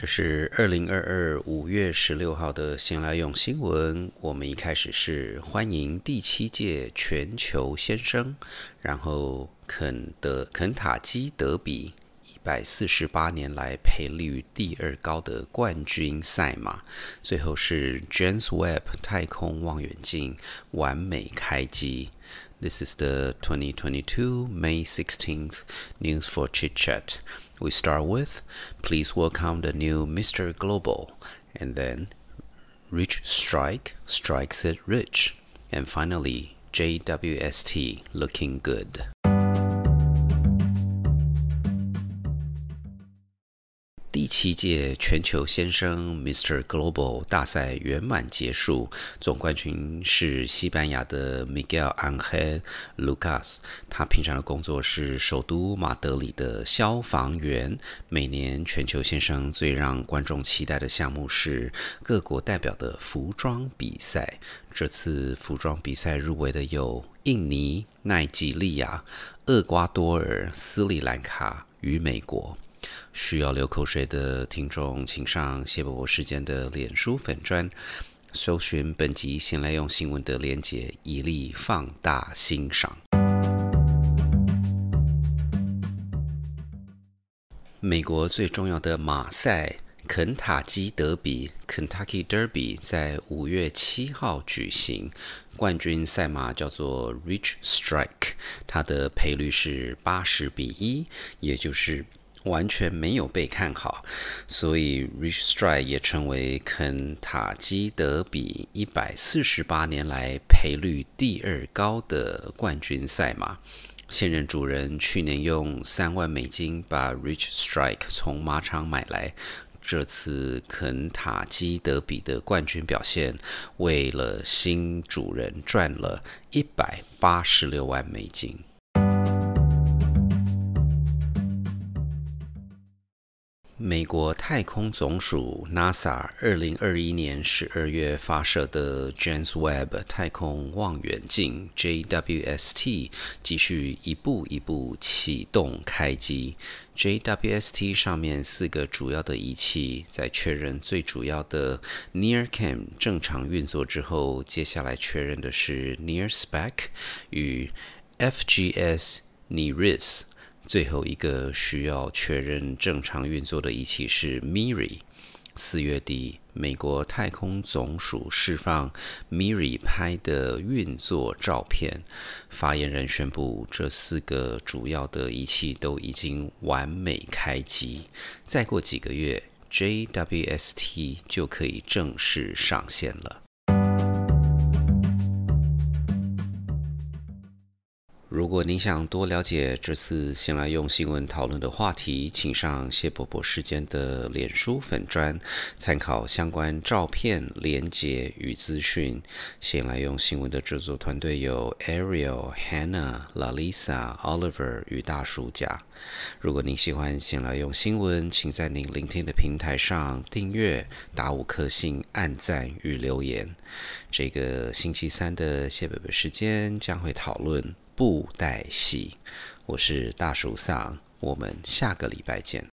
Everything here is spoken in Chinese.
这是二零二二五月十六号的闲来用新闻。我们一开始是欢迎第七届全球先生，然后肯德肯塔基德比一百四十八年来赔率第二高的冠军赛马，最后是 James Webb 太空望远镜完美开机。This is the 2022 May 16th news for chit chat. We start with please welcome the new Mr. Global, and then Rich Strike strikes it rich, and finally JWST looking good. 七届全球先生 Mr. Global 大赛圆满结束，总冠军是西班牙的 Miguel Angel Lucas。他平常的工作是首都马德里的消防员。每年全球先生最让观众期待的项目是各国代表的服装比赛。这次服装比赛入围的有印尼、奈及利亚、厄瓜多尔、斯里兰卡与美国。需要流口水的听众，请上谢伯伯时间的脸书粉专，搜寻本集先来用新闻的链接，以利放大欣赏。美国最重要的马赛肯塔基德比 （Kentucky Derby） 在五月七号举行，冠军赛马叫做 Rich Strike，它的赔率是八十比一，也就是。完全没有被看好，所以 Rich Strike 也成为肯塔基德比一百四十八年来赔率第二高的冠军赛马。现任主人去年用三万美金把 Rich Strike 从马场买来，这次肯塔基德比的冠军表现，为了新主人赚了一百八十六万美金。美国太空总署 NASA 二零二一年十二月发射的 James Webb 太空望远镜 JWST 继续一步一步启动开机。JWST 上面四个主要的仪器在确认最主要的 NearCam 正常运作之后，接下来确认的是 NearSpec 与 FGS NIRIS。最后一个需要确认正常运作的仪器是 MIRI。四月底，美国太空总署释放 MIRI 拍的运作照片。发言人宣布，这四个主要的仪器都已经完美开机。再过几个月，JWST 就可以正式上线了。如果您想多了解这次先来用新闻讨论的话题，请上谢伯伯时间的脸书粉专，参考相关照片、连结与资讯。先来用新闻的制作团队有 Ariel、Hannah、Lalisa、Oliver 与大叔甲。如果您喜欢先来用新闻，请在您聆听的平台上订阅、打五颗星、按赞与留言。这个星期三的谢伯伯时间将会讨论。布袋戏，我是大叔桑，我们下个礼拜见。